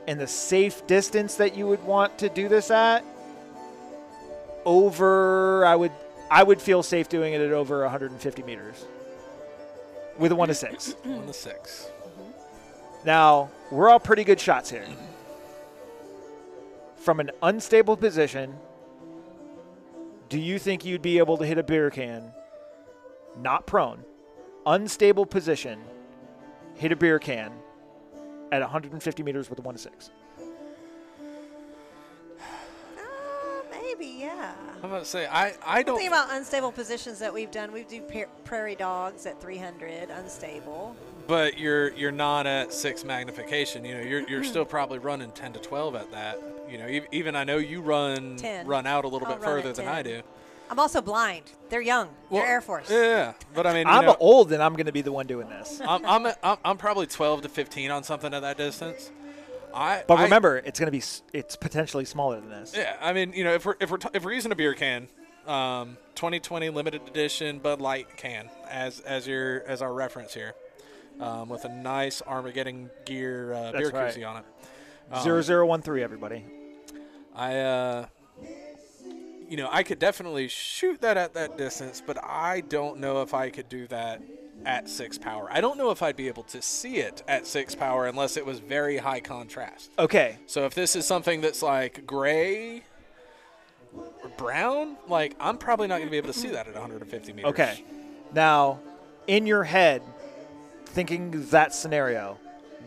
And the safe distance that you would want to do this at, over, I would, I would feel safe doing it at over 150 meters with a one to six. One to six. Mm-hmm. Now, we're all pretty good shots here. From an unstable position, do you think you'd be able to hit a beer can, not prone, unstable position, hit a beer can at 150 meters with a 1 to 6? Uh, maybe, yeah. I'm about to say I I don't Think about unstable positions that we've done. We do prairie dogs at 300, unstable. But you're you're not at six magnification. You know, you're you're still probably running ten to twelve at that. You know, ev- even I know you run 10. run out a little I'll bit further than 10. I do. I'm also blind. They're young. Well, They're Air Force. Yeah, yeah, but I mean, you I'm know, old and I'm going to be the one doing this. I'm, I'm, I'm I'm probably twelve to fifteen on something at that distance. I But I- remember, it's going to be it's potentially smaller than this. Yeah, I mean, you know, if we're if we're t- if we're using a beer can, um, 2020 limited edition Bud Light can as as your as our reference here, um, with a nice Armageddon gear uh, beer right. koozie on it. Um, Zero zero one three, everybody. I, uh, you know, I could definitely shoot that at that distance, but I don't know if I could do that at six power. I don't know if I'd be able to see it at six power unless it was very high contrast. Okay, So if this is something that's like gray or brown, like I'm probably not going to be able to see that at 150 meters. Okay. Now, in your head, thinking that scenario,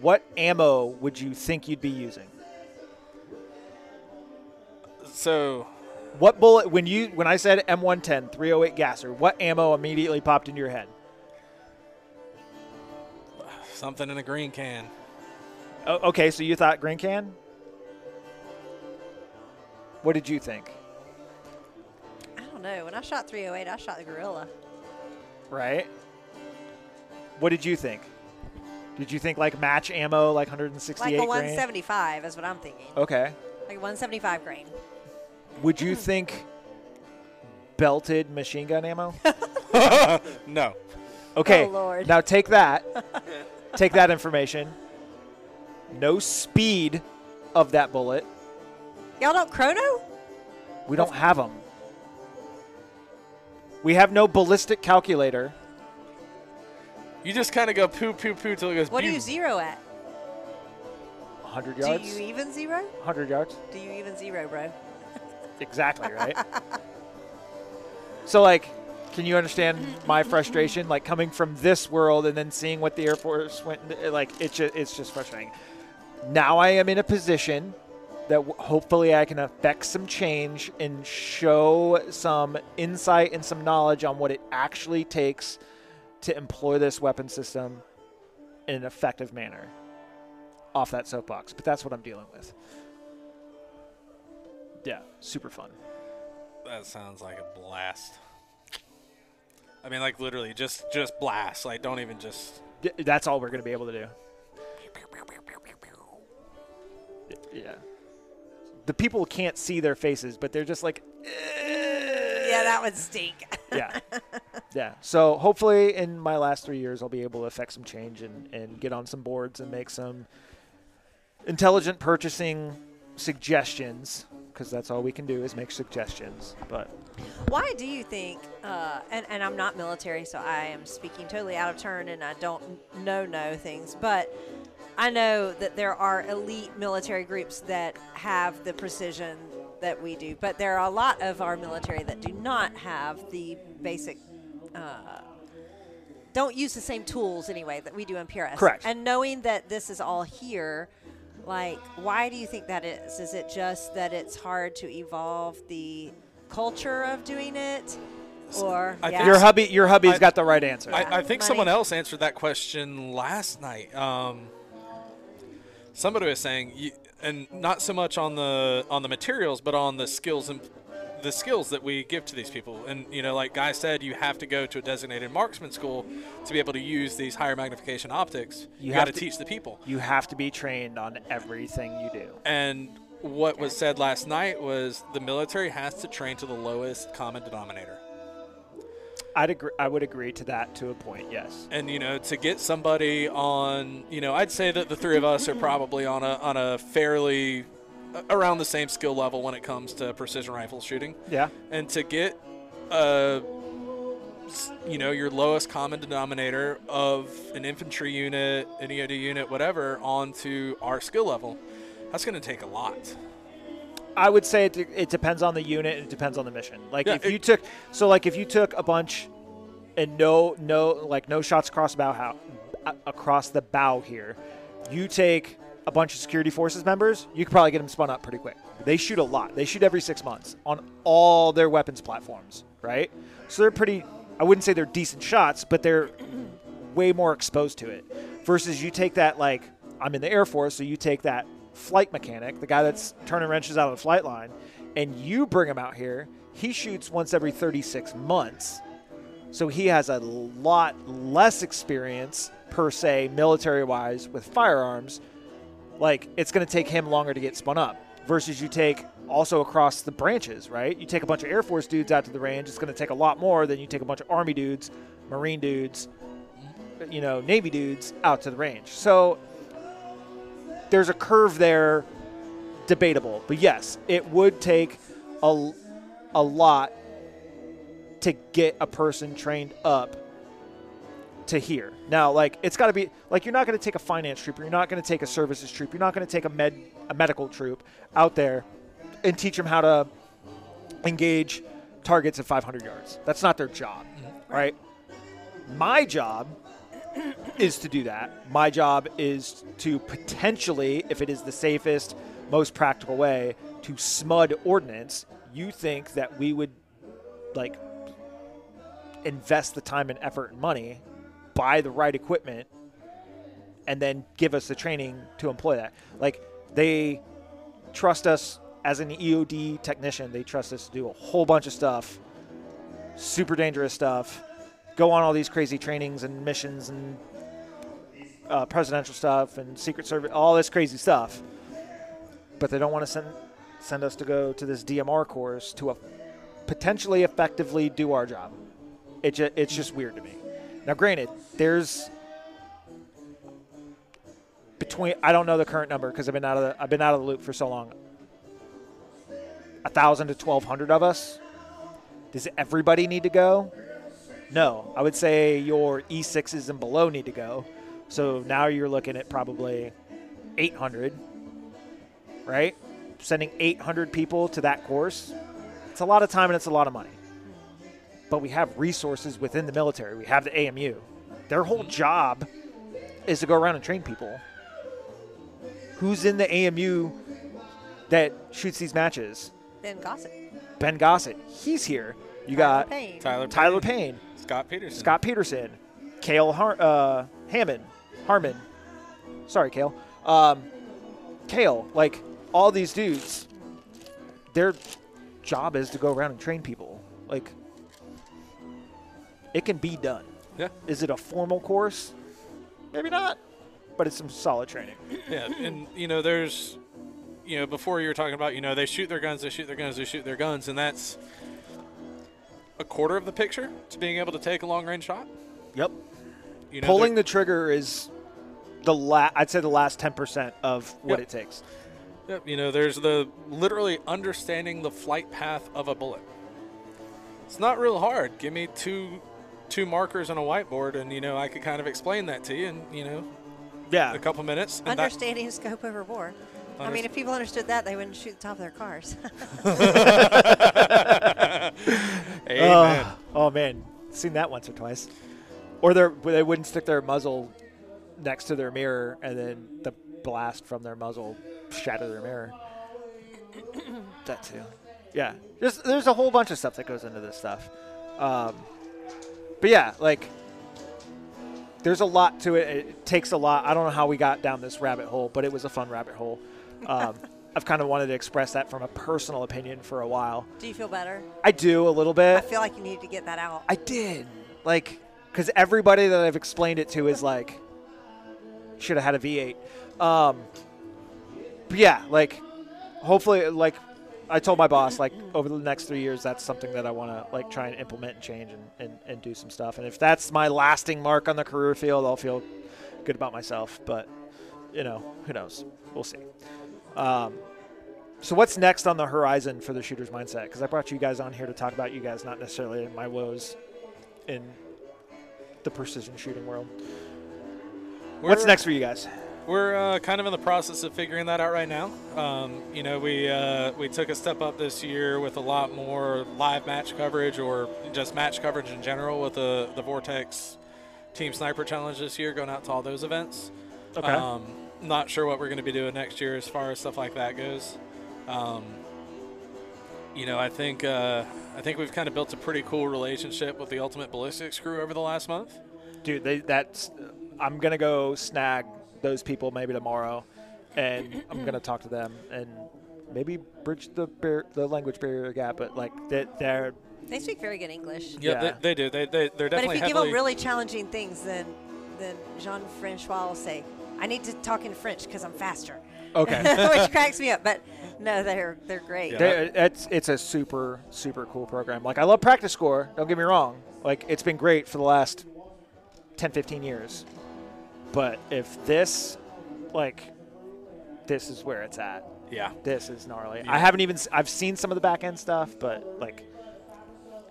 what ammo would you think you'd be using? So What bullet when you when I said M110 308 gasser, what ammo immediately popped into your head? something in a green can. Oh, okay, so you thought green can? What did you think? I don't know. When I shot 308, I shot the gorilla. Right? What did you think? Did you think like match ammo like 168 Like a grain? 175 is what I'm thinking. Okay. Like 175 grain. Would you think belted machine gun ammo? No. Okay. Oh, Lord. Now take that. take that information. No speed of that bullet. Y'all don't chrono? We don't have them. We have no ballistic calculator. You just kind of go poo poo poo till it goes. What do you zero at? 100 yards. Do you even zero? 100 yards. Do you even zero, bro? Exactly, right? so, like, can you understand my frustration? Like, coming from this world and then seeing what the Air Force went, like, it's just, it's just frustrating. Now I am in a position that hopefully I can affect some change and show some insight and some knowledge on what it actually takes to employ this weapon system in an effective manner off that soapbox. But that's what I'm dealing with. Yeah, super fun. That sounds like a blast. I mean, like literally, just just blast. Like, don't even just. D- That's all we're going to be able to do. Yeah. The people can't see their faces, but they're just like, Yeah, that would stink. Yeah. Yeah. So hopefully in my last three years, I'll be able to affect some change and, and get on some boards and make some intelligent purchasing suggestions because that's all we can do is make suggestions. But Why do you think, uh, and, and I'm not military, so I am speaking totally out of turn and I don't know know things, but I know that there are elite military groups that have the precision that we do, but there are a lot of our military that do not have the basic. Uh, don't use the same tools anyway that we do in PRS. Correct. And knowing that this is all here, like, why do you think that is? Is it just that it's hard to evolve the culture of doing it, or I yeah. your hubby, your hubby's I- got the right answer. I, I think Money. someone else answered that question last night. Um, somebody was saying, you, and not so much on the on the materials, but on the skills and the skills that we give to these people. And you know, like Guy said, you have to go to a designated marksman school to be able to use these higher magnification optics. You You, got to- teach the people. you have to be trained on everything you do. And what was said last night was the military has to train to the lowest common denominator. I'd agree. I would agree to that to a point. Yes. and you know to get somebody on you know i'd say that the three of us are probably on a on a fairly around the same skill level when it comes to precision rifle shooting Yeah. and to get uh you know your lowest common denominator of an infantry unit an eod unit whatever onto our skill level that's going to take a lot I would say it, it depends on the unit and it depends on the mission. Like Yeah, if it- you took so like if you took a bunch and no no like no shots across bow how, across the bow here, you take a bunch of security forces members, you could probably get them spun up pretty quick. They shoot a lot. They shoot every 6 months on all their weapons platforms, right? So they're pretty I wouldn't say they're decent shots, but they're way more exposed to it. Versus you take that like I'm in the Air Force, so you take that flight mechanic, the guy that's turning wrenches out of the flight line, and you bring him out here. He shoots once every 36 months, so he has a lot less experience per se, military wise, with firearms. Like it's going to take him longer to get spun up. Versus you take also across the branches, right? You take a bunch of Air Force dudes out to the range, it's going to take a lot more than you take a bunch of Army dudes, Marine dudes, you know, Navy dudes out to the range. So there's a curve there, debatable. But yes, it would take a, a lot to get a person trained up to here. Now, like it's got to be like you're not going to take a finance troop, you're not going to take a services troop, you're not going to take a med a medical troop out there and teach them how to engage targets at 500 yards. That's not their job, mm-hmm. right? My job is to do that. My job is to potentially, if it is the safest, most practical way, to smud ordnance. You think that we would like invest the time and effort and money, buy the right equipment, and then give us the training to employ that. Like they trust us as an EOD technician. They trust us to do a whole bunch of stuff, super dangerous stuff, go on all these crazy trainings and missions and uh, presidential stuff and Secret Service, all this crazy stuff. But they don't want to send send us to go to this DMR course to a, potentially effectively do our job. It ju- it's just weird to me. Now, granted, there's between I don't know the current number because I've been out of the I've been out of the loop for so long. A thousand to twelve hundred of us. Does everybody need to go? No, I would say your E6s and below need to go. So now you're looking at probably 800, right? Sending 800 people to that course. It's a lot of time and it's a lot of money. But we have resources within the military. We have the AMU. Their whole job is to go around and train people. Who's in the AMU that shoots these matches? Ben Gossett. Ben Gossett. He's here. You Tyler got Payne. Tyler Tyler Payne, Payne, Scott Peterson. Scott Peterson, Kale Har- uh, Hammond, Harmon. Sorry, Kale. Um, Kale, like all these dudes, their job is to go around and train people. Like, it can be done. Yeah. Is it a formal course? Maybe not, but it's some solid training. Yeah, and you know, there's, you know, before you were talking about, you know, they shoot their guns, they shoot their guns, they shoot their guns, and that's a quarter of the picture to being able to take a long range shot. Yep. You know, Pulling the trigger is the la- I'd say the last ten percent of what Yep. it takes. Yep, you know, there's the literally understanding the flight path of a bullet. It's not real hard. Give me two two markers and a whiteboard, and you know, I could kind of explain that to you in you know Yeah. a couple minutes. And that- Understanding scope over bore. I mean, if people understood that, they wouldn't shoot the top of their cars. Amen. Oh, oh, man, seen that once or twice. Or they they wouldn't stick their muzzle next to their mirror, and then the blast from their muzzle shatter their mirror. that too. Yeah, there's there's a whole bunch of stuff that goes into this stuff. Um, but yeah, like there's a lot to it. It takes a lot. I don't know how we got down this rabbit hole, but it was a fun rabbit hole. Um, I've kind of wanted to express that from a personal opinion for a while. Do you feel better? I do a little bit. I feel like you need to get that out. I did. Like, because everybody that I've explained it to is like, should have had a V8. Um, but yeah, like, hopefully, like, I told my boss, like, over the next three years, that's something that I want to, like, try and implement and change and, and, and do some stuff. And if that's my lasting mark on the career field, I'll feel good about myself. But, you know, who knows? We'll see. Um, so what's next on the horizon for the shooter's mindset? Because I brought you guys on here to talk about you guys, not necessarily my woes in the precision shooting world. What's We're- next for you guys? We're uh, kind of in the process of figuring that out right now. Um, you know, we uh, we took a step up this year with a lot more live match coverage, or just match coverage in general, with the the Vortex Team Sniper Challenge this year, going out to all those events. Okay. Um, not sure what we're going to be doing next year as far as stuff like that goes. Um, you know, I think uh, I think we've kind of built a pretty cool relationship with the Ultimate Ballistics crew over the last month. Dude, they, that's I'm gonna go snag those people maybe tomorrow, and I'm gonna talk to them and maybe bridge the bar- the language barrier gap. But like they, they're They speak very good English. Yeah, Yeah. They, they do. They, they they're But if you give them really challenging things, then then Jean Francois will say, "I need to talk in French because I'm faster," okay. which cracks me up. But no, they're they're great. Yeah. They- it's it's a super super cool program. Like I love PractiScore. Don't get me wrong. Like it's been great for the last 10, 15 years. But if this, like, this is where it's at. yeah. This is gnarly. Yeah. I haven't even I've seen some of the back end stuff, but like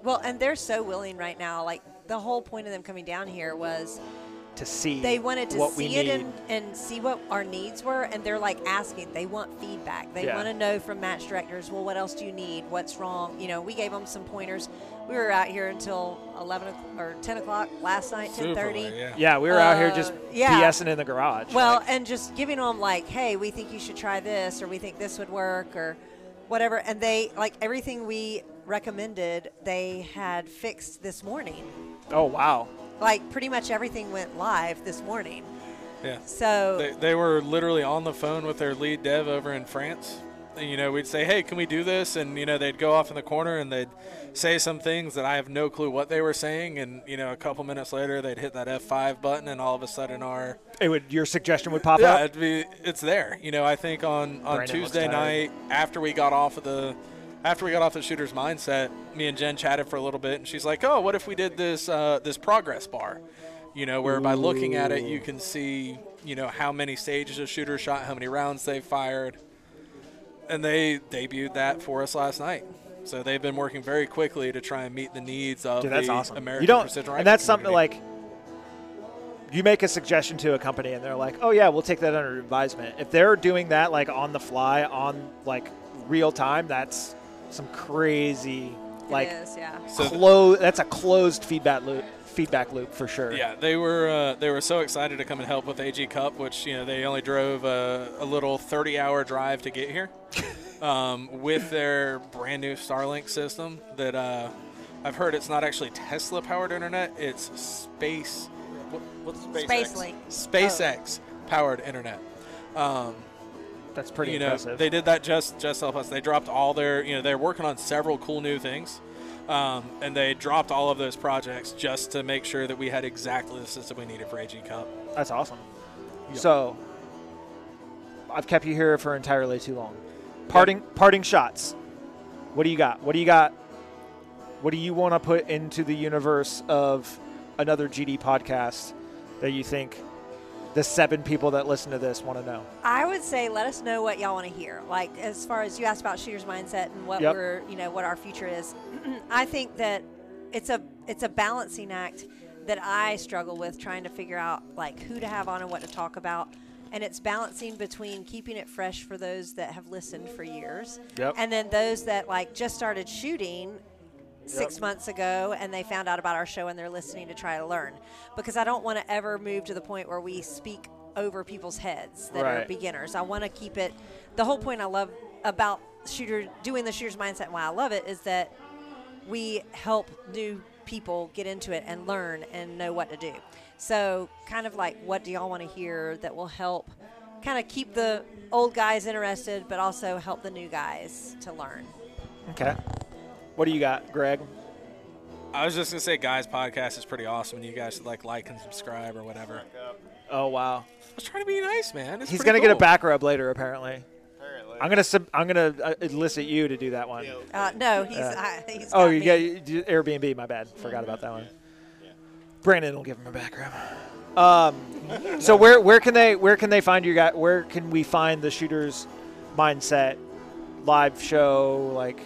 Well, and they're so willing right now. Like the whole point of them coming down here was to see they wanted to what we see it need. and, and see what our needs were and they're like asking they want feedback they Yeah. want to know from match directors well what else do you need what's wrong you know we gave them some pointers we were out here until 11 o'clock or 10 o'clock last night Super 10.30 late, yeah. yeah, we were out here Uh, just yeah. BSing in the garage. well like, and just giving them like hey we think you should try this or we think this would work or whatever and they like everything we recommended they had fixed this morning oh wow. Like pretty much everything went live this morning Yeah. so They, they were literally on the phone with their lead dev over in France. And, you know, we'd say, hey, can we do this? And, you know, they'd go off in the corner and they'd say some things that I have no clue what they were saying. And, you know, a couple minutes later, they'd hit that F5 button and all of a sudden our. It would your suggestion would pop up. Yeah, up. it'd be, it's there. You know, I think on, on Brandon Tuesday night, after we got off of the after we got off the shooter's mindset, me and Jen chatted for a little bit, and she's like, "Oh, what if we did this uh, this progress bar? You know, where by looking at it, you can see, you know, how many stages a shooter shot, how many rounds they fired, and they debuted that for us last night. So they've been working very quickly to try and meet the needs of Dude, that's the awesome. American you don't, precision rifle and that's something community. like you make a suggestion to a company and they're like, "Oh yeah, we'll take that under advisement." If they're doing that like on the fly, on like real time, that's some crazy like it is, yeah. So th- That's a closed feedback loop. Feedback loop for sure. Yeah, they were uh, they were so excited to come and help with AG Cup, which you know they only drove a, a little 30-hour drive to get here, um, with their brand new Starlink system. That uh, I've heard it's not actually Tesla powered internet; it's space. What, what's Space Link. SpaceX powered internet. Um, That's pretty you know, impressive. they did that just just to help us. They dropped all their, you know, they're working on several cool new things, um, and they dropped all of those projects just to make sure that we had exactly the system we needed for AG Cup. That's awesome. So, I've kept you here for entirely too long. Parting parting shots. What do you got? What do you got? What do you want to put into the universe of another GD podcast that you think the seven people that listen to this want to know? I would say let us know what y'all want to hear. Like as far as you asked about shooters mindset and what Yep. we're, you know, what our future is. I think that it's a it's a balancing act that I struggle with trying to figure out like who to have on and what to talk about. And it's balancing between keeping it fresh for those that have listened for years, Yep. and then those that like just started shooting six months ago and they found out about our show and they're listening to try to learn. Because i don't want to ever move to the point where we speak over people's heads that are beginners. I want to keep it the whole point i love about shooter doing the shooter's mindset and why i love it is that we help new people get into it and learn and know what to do. So kind of like what do y'all want to hear that will help kind of keep the old guys interested but also help the new guys to learn? Okay. What do you got, Greg? I was just gonna say, guys, podcast is pretty awesome, and you guys should like like and subscribe or whatever. Oh wow. I was trying to be nice, man. It's He's gonna get a back rub later, apparently. Apparently. I'm gonna sub- I'm gonna uh, elicit you to do that one. uh, no he's, Uh, I, he's Oh, got you me. get you Airbnb. My bad. Forgot about that one. Brandon will give him a back rub. Um, so where where can they where can they find you guys? Where can we find the shooters mindset live show like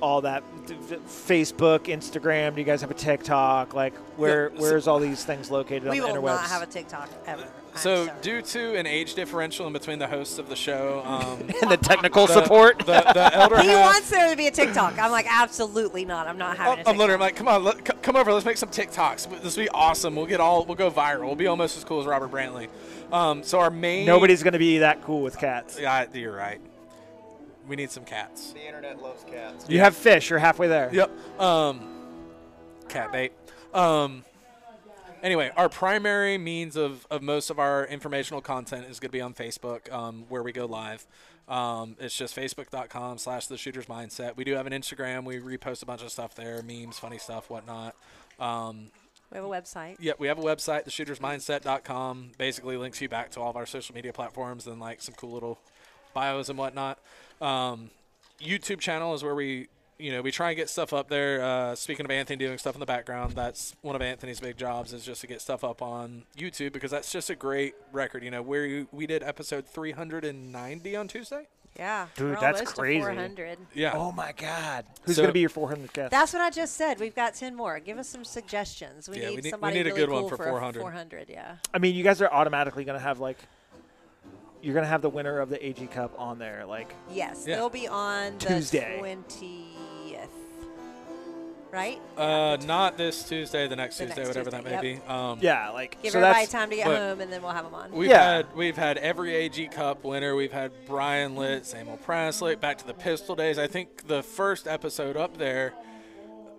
all that d- d- Facebook, Instagram? Do you guys have a TikTok? Like where Yeah, so- where's all these things located on the will interwebs? not have a TikTok ever. I'm So, sorry. due to an age differential in between the hosts of the show, um, and the technical the, support. the, the elder he half, wants there to be a TikTok. I'm like, absolutely not. I'm not having a I'm TikTok. literally like, come on, let, c- come over. Let's make some TikToks. This will be awesome. We'll get all, we'll go viral. We'll be almost as cool as Robert Brantley. Um, so our main Nobody's gonna be that cool with cats. Yeah, you're right. We need some cats. The internet loves cats. You have fish. You're halfway there. Yep. Um, cat bait. Um, anyway, our primary means of, of most of our informational content is going to be on Facebook, um, where we go live. Um, it's just facebook.com slash the shooter's mindset. We do have an Instagram. We repost a bunch of stuff there, memes, funny stuff, whatnot. Um, we have a website. yeah, we have a website, theshootersmindset.com. Basically links you back to all of our social media platforms and like some cool little bios and whatnot. Um, YouTube channel is where we, you know, we try and get stuff up there. Uh, speaking of Anthony doing stuff in the background, that's one of Anthony's big jobs is just to get stuff up on YouTube because that's just a great record. You know, where we did episode 390 on Tuesday. Yeah. Dude, we're that's almost to crazy. 400. Yeah. Oh my God. Who's So- gonna be your 400 guest? That's what I just said. We've got 10 more. Give us some suggestions. We Yeah, need we need- we somebody need a really good one cool for for a 400. 400, yeah. I mean, you guys are automatically going to have like, you're going to have the winner of the AG Cup on there. Like, Yes, Yeah. they'll be on the Tuesday. 20th. Right? Uh, not this Tuesday, the next The Tuesday, next whatever that may Tuesday, be. Um, yeah, like, Give so everybody that's, time to get but- home, and then we'll have them on. We've Yeah. had we've had every AG Cup winner. We've had Brian Litz, Emil Praslick, back to the pistol days. I think the first episode up there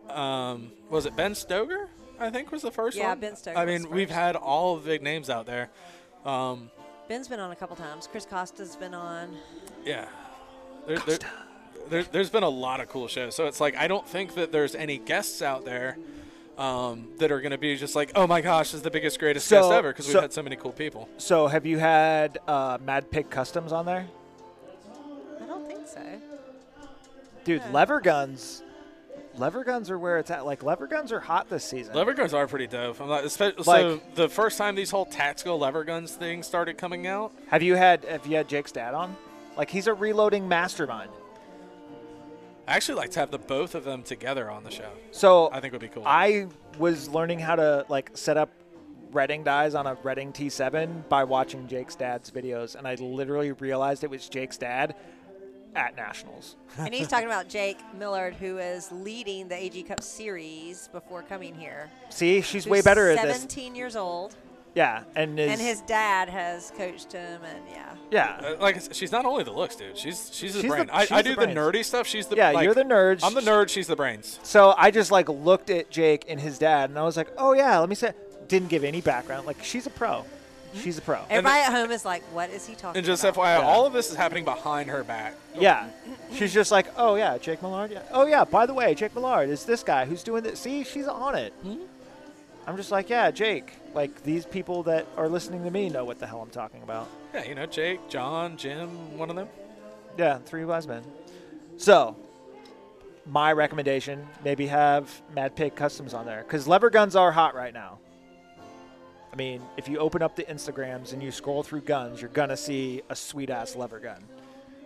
um, was it Ben Stoeger. I think was the first Yeah, one. Ben Stoeger I was mean, we've first. had all the big names out there. Um, Ben's been on a couple times. Chris Costa's been on. yeah, there, there, there, there's been a lot of cool shows. So it's like I don't think that there's any guests out there. Um, that are going to be just like, oh my gosh, this is the biggest, greatest So- guest ever because so- we've had so many cool people. so have you had uh, Mad Pig Customs on there? I don't think so. Dude, lever guns. Lever guns are where it's at. Like lever guns are hot this season. Lever guns are pretty dope. I'm like, espe- so Like- the first time these whole tactical lever guns things started coming out, Have you had Have you had Jake's dad on? Like he's a reloading mastermind. I actually like to have the both of them together on the show. So I think it would be cool. I was learning how to like set up Redding dies on a Redding T7 by watching Jake's dad's videos, and I literally realized it was Jake's dad at nationals. and he's talking about Jake Millard, who is leading the AG Cup series before coming here. See, she's Who's way better at this. 17 years old, Yeah, and is, and his dad has coached him, and yeah. yeah. Uh, like she's not only the looks, dude. She's she's the She's brain. I, she's I the do the nerdy stuff. She's the Yeah, like, you're the nerd. I'm the nerd. She's the brains. So I just like looked at Jake and his dad, and I was like, "Oh yeah, let me say." Didn't give any background. Like she's a pro. Mm-hmm. She's a pro. Everybody at home is like, "What is he talking And just about?" FYI, Yeah. all of this is happening behind her back. Yeah, she's just like, "Oh yeah, Jake Millard. Yeah. Oh yeah. By the way, Jake Millard is this guy who's doing this. See, she's on it. Hmm? I'm just like, yeah, Jake. Like these people that are listening to me know what the hell I'm talking about. Yeah, you know, Jake, John, Jim, one of them. Yeah, three wise men. So, my recommendation: maybe have Mad Pig Customs on there because lever guns are hot right now. I mean, if you open up the Instagrams and you scroll through guns, you're gonna see a sweet ass lever gun,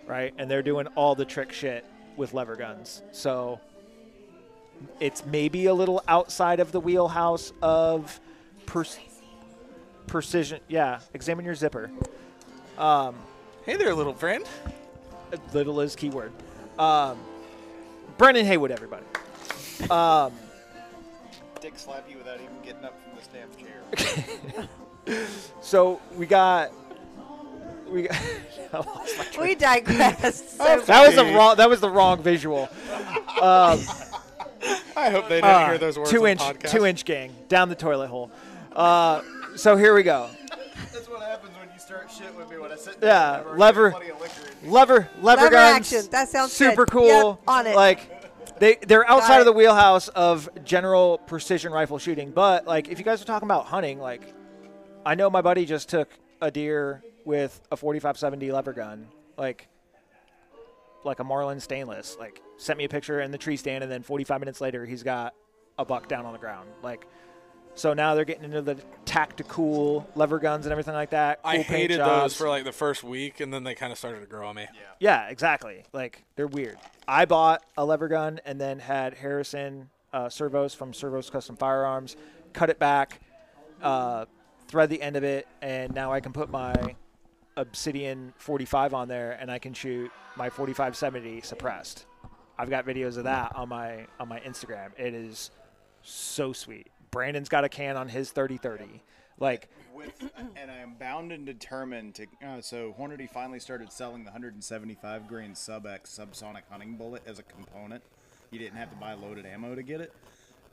right? And they're doing all the trick shit with lever guns. So, it's maybe a little outside of the wheelhouse of pers- precision. Yeah, examine your zipper. Um, Hey there, little friend. little is keyword. Um, Brendan Haywood, everybody. Um, Dick slap you without even getting up from the staff chair. so we got we got. I lost my train. we digress. So that was the wrong. That was the wrong visual. Um, I hope they didn't uh, hear those words. two on inch, podcast. two inch gang down the toilet hole. Uh, so here we go. That's what happens when you start shit with me when I sit Down Yeah, there. lever- Lever, lever, Lever guns. action. That sounds super good. cool. Yep, on it. Like they they're outside Got of the wheelhouse of general precision rifle shooting. But like if you guys are talking about hunting, like I know my buddy just took a deer with a 4570 lever gun, like like a Marlin stainless. Like sent me a picture in the tree stand, and then 45 minutes later he's got a buck down on the ground. Like. So now they're getting into the tactical lever guns and everything like that. I Cool paint hated jobs. those for like the first week, and then they kind of started to grow on me. Yeah, exactly. Like they're weird. I bought a lever gun and then had Harrison uh, servos from Servos Custom Firearms cut it back, uh, thread the end of it, and now I can put my Obsidian 45 on there and I can shoot my 4570 suppressed. I've got videos of that on my on my Instagram. It is so sweet. Brandon's got a can on his 3030. Like With, and I am bound and determined to. Uh, so Hornady finally started selling the 175 grain sub X subsonic hunting bullet as a component. You didn't have to buy loaded ammo to get it.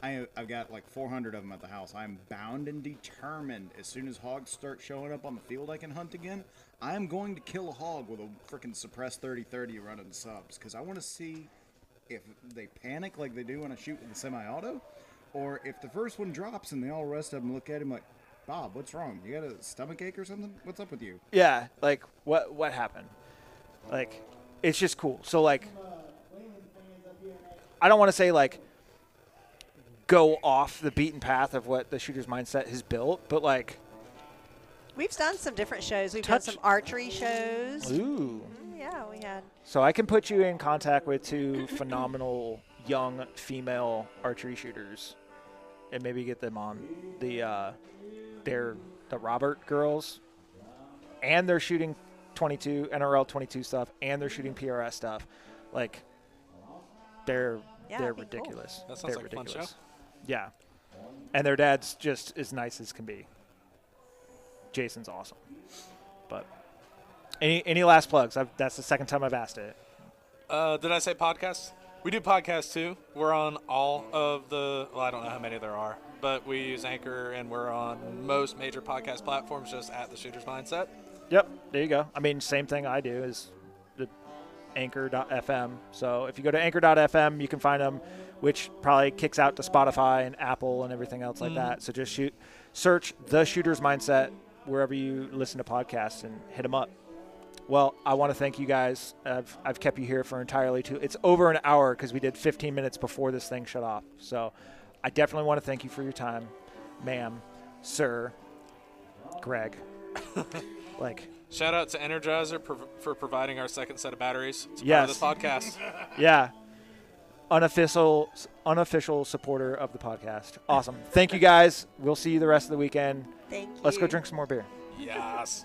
I, I've got like 400 of them at the house. I'm bound and determined. As soon as hogs start showing up on the field, I can hunt again. I am going to kill a hog with a freaking suppressed 30-30 running subs because I want to see if they panic like they do when I shoot with the semi-auto, or if the first one drops and they all rest up and look at him like, Bob, what's wrong? You got a stomach ache or something? What's up with you? Yeah, like what what happened? Like it's just cool. So like I don't want to say like go off the beaten path of what the shooter's mindset has built, but like We've done some different shows. We've Touch- done some archery shows. ooh. Mm, yeah, we had. So I can put you in contact with two phenomenal young female archery shooters and maybe get them on the uh they're the Robert girls and they're shooting 22 NRL 22 stuff and they're shooting PRS stuff. Like they're Yeah, they're that'd cool. ridiculous. That sounds they're like a fun show. ridiculous. Yeah. And their dad's just as nice as can be. Jason's awesome. But any any last plugs? I've, that's the second time I've asked it. Uh, did I say podcast? We do podcasts too. We're on all of the. Well, I don't know how many there are, but we use Anchor, and we're on most major podcast platforms, just at the Shooter's Mindset. Yep, there you go. I mean, same thing I do is the anchor.fm. So if you go to anchor.fm, you can find them, which probably kicks out to Spotify and Apple and everything else like mm. that. So just shoot, search the Shooter's Mindset wherever you listen to podcasts and hit them up. Well, I want to thank you guys. I've, I've kept you here for entirely two. It's over an hour because we did 15 minutes before this thing shut off. So I definitely want to thank you for your time, ma'am, sir, Greg. like, Shout out to Energizer for, for providing our second set of batteries. It's Yes. part of this podcast. yeah, unofficial unofficial supporter of the podcast. Awesome. Thank you guys. We'll see you the rest of the weekend. Thank you. Let's go drink some more beer. yes.